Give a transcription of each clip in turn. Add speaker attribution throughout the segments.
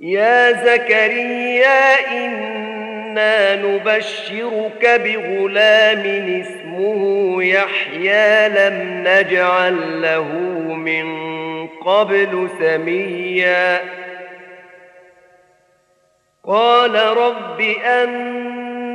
Speaker 1: يا زكريا إنا نبشرك بغلام اسمه يحيى لم نجعل له من قبل سميا. قال رب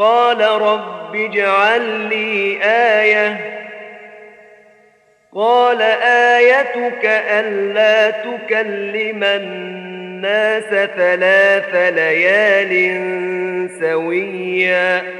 Speaker 1: قال رب اجعل لي آية. قال آيتك ألا تكلم الناس ثلاث ليال سويا.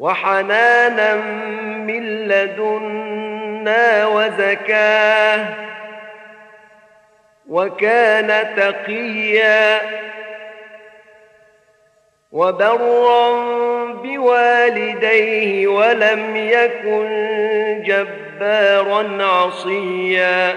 Speaker 1: وحنانا من لدنا وزكاة وكان تقيا وبرا بوالديه ولم يكن جبارا عصيا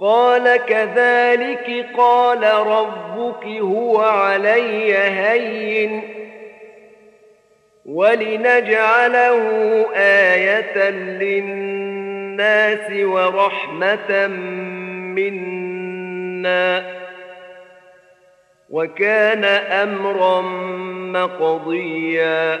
Speaker 1: قال كذلك قال ربك هو علي هين ولنجعله آية للناس ورحمة منا وكان أمرا مقضيا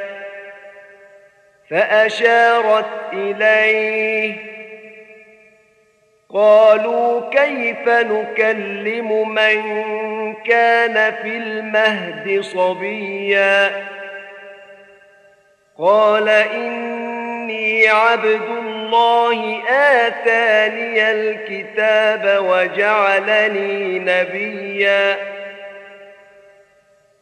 Speaker 1: فأشارت إليه. قالوا كيف نكلم من كان في المهد صبيا؟ قال إني عبد الله آتاني الكتاب وجعلني نبيا.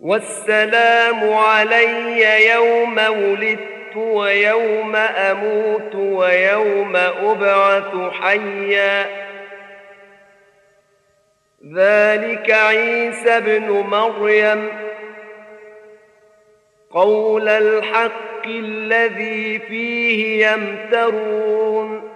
Speaker 1: والسلام علي يوم ولدت ويوم أموت ويوم أبعث حيا. ذلك عيسى بن مريم. قول الحق الذي فيه يمترون.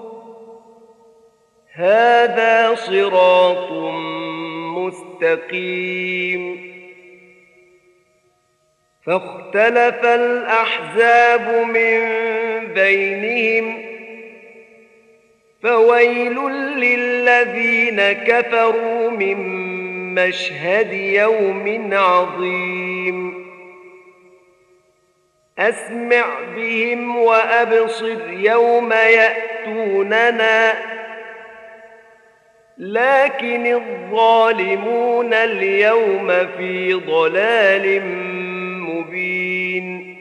Speaker 1: هذا صراط مستقيم. فاختلف الأحزاب من بينهم فويل للذين كفروا من مشهد يوم عظيم. أسمع بهم وأبصر يوم يأتوننا. لكن الظالمون اليوم في ضلال مبين.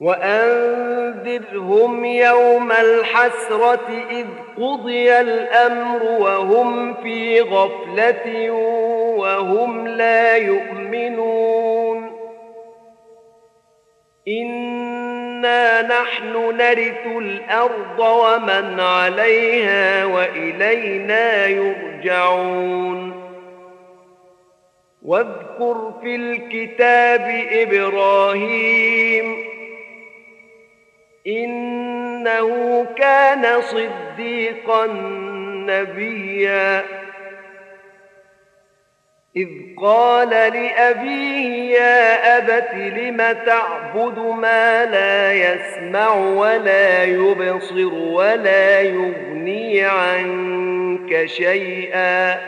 Speaker 1: وأنذرهم يوم الحسرة إذ قضي الأمر وهم في غفلة وهم لا يؤمنون. نحن نرث الأرض ومن عليها وإلينا يرجعون واذكر في الكتاب إبراهيم إنه كان صديقا نبيا إذ قال لأبيه يا أبت لم تعبد ما لا يسمع ولا يبصر ولا يغني عنك شيئا؟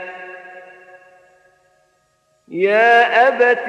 Speaker 1: يا أبت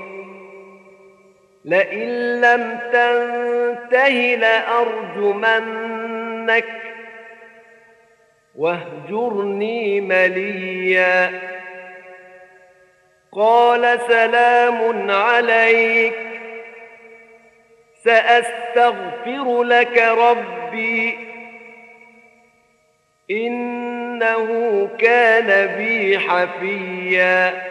Speaker 1: لئن لم تنته لأرجمنك واهجرني مليا. قال سلام عليك. سأستغفر لك ربي. إنه كان بي حفيا.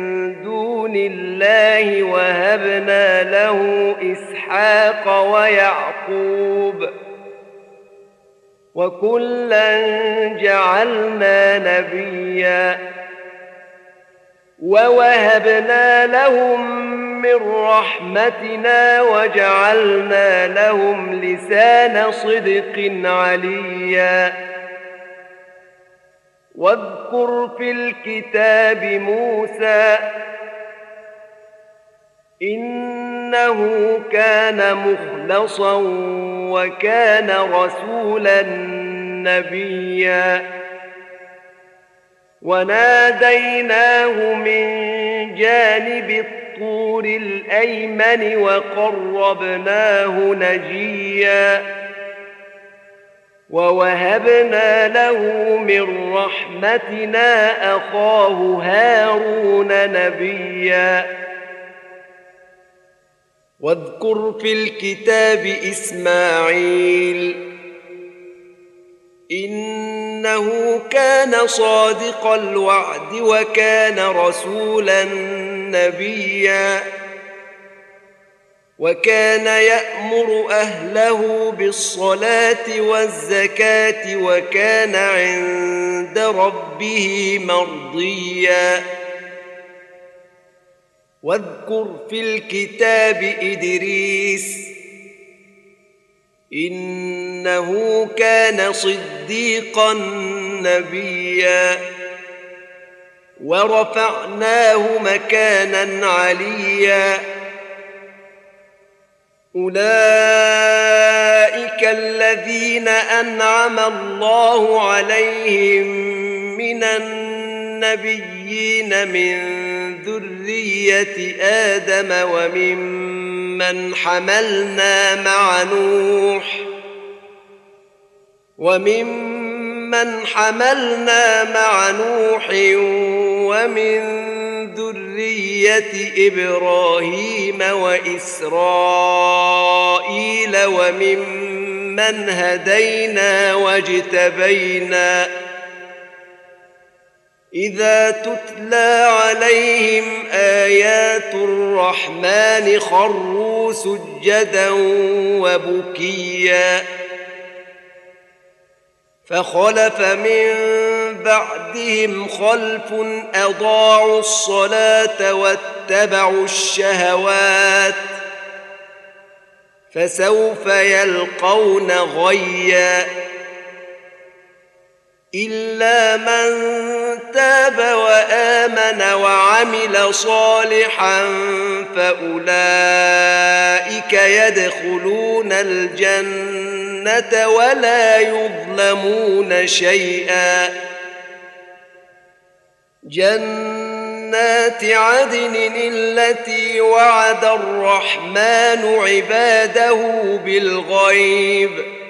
Speaker 1: دون الله وهبنا له إسحاق ويعقوب وكلا جعلنا نبيا ووهبنا لهم من رحمتنا وجعلنا لهم لسان صدق عليا واذكر في الكتاب موسى إنه كان مخلصا وكان رسولا نبيا. وناديناه من جانب الطور الأيمن وقربناه نجيا. ووهبنا له من رحمتنا أخاه هارون نبيا. واذكر في الكتاب إسماعيل. إنه كان صادق الوعد وكان رسولا نبيا. وكان يأمر أهله بالصلاة والزكاة وكان عند ربه مرضيا. واذكر في الكتاب إدريس إنه كان صديقا نبيا ورفعناه مكانا عليا. أولئك الذين أنعم الله عليهم من النبيين من ذرية آدم وممن حملنا مع نوح وممن حملنا مع نوح ومن ذرية إبراهيم وإسرائيل وممن هدينا واجتبينا إذا تتلى عليهم آيات الرحمن خروا سجدا وبكيا فخلف من بعدهم خلف أضاعوا الصلاة واتبعوا الشهوات فسوف يلقون غيا إلا من تاب وآمن وعمل صالحا فأولئك يدخلون الجنة ولا يظلمون شيئا. جنات عدن التي وعد الرحمن عباده بالغيب.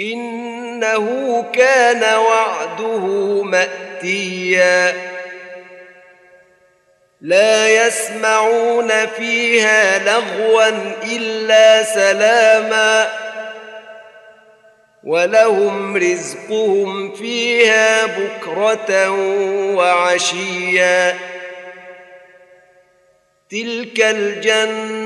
Speaker 1: إنه كان وعده مأتيا. لا يسمعون فيها لغوا إلا سلاما. ولهم رزقهم فيها بكرة وعشيا. تلك الجنة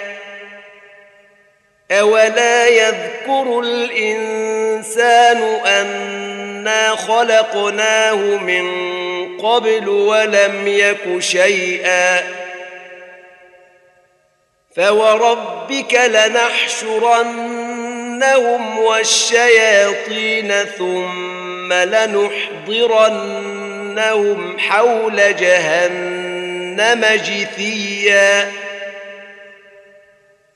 Speaker 1: اولا يذكر الانسان انا خلقناه من قبل ولم يك شيئا فوربك لنحشرنهم والشياطين ثم لنحضرنهم حول جهنم جثيا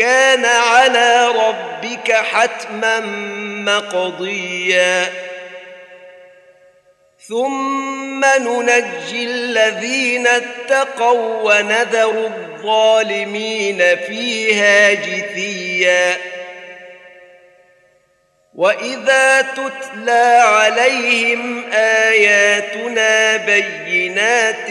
Speaker 1: كان على ربك حتما مقضيا. ثم ننجي الذين اتقوا ونذر الظالمين فيها جثيا. وإذا تتلى عليهم آياتنا بينات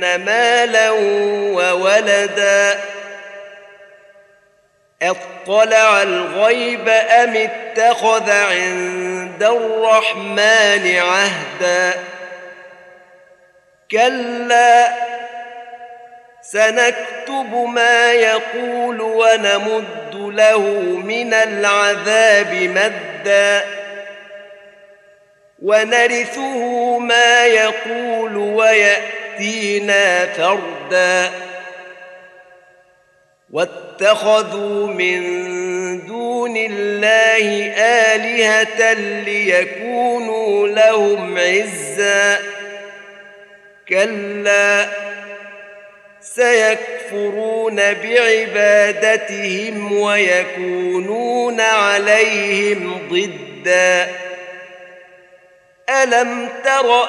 Speaker 1: مالا وولدا اطلع الغيب أم اتخذ عند الرحمن عهدا كلا سنكتب ما يقول ونمد له من العذاب مدا ونرثه ما يقول وياتينا فردا. واتخذوا من دون الله آلهة ليكونوا لهم عزا. كلا سيكفرون بعبادتهم ويكونون عليهم ضدا. ألم تر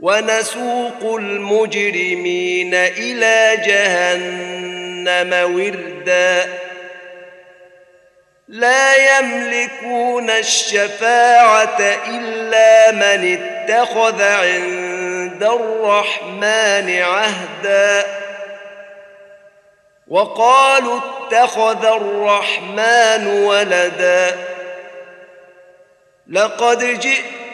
Speaker 1: ونسوق المجرمين إلى جهنم وردا. لا يملكون الشفاعة إلا من اتخذ عند الرحمن عهدا. وقالوا اتخذ الرحمن ولدا. لقد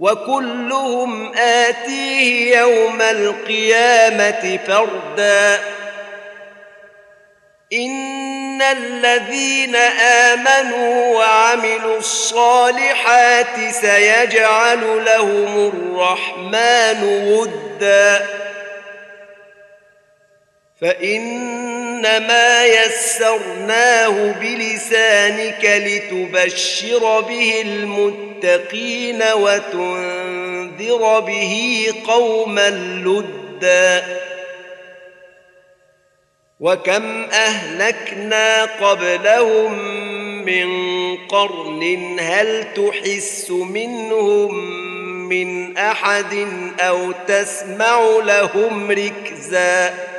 Speaker 1: وكلهم آتيه يوم القيامة فردا. إن الذين آمنوا وعملوا الصالحات سيجعل لهم الرحمن ودا. فإنما يسرناه بلسانك لتبشر به المتقين. وتنذر به قوما لُدًّا. وكم أهلكنا قبلهم من قرن هل تحس منهم من أحد أو تسمع لهم ركزا؟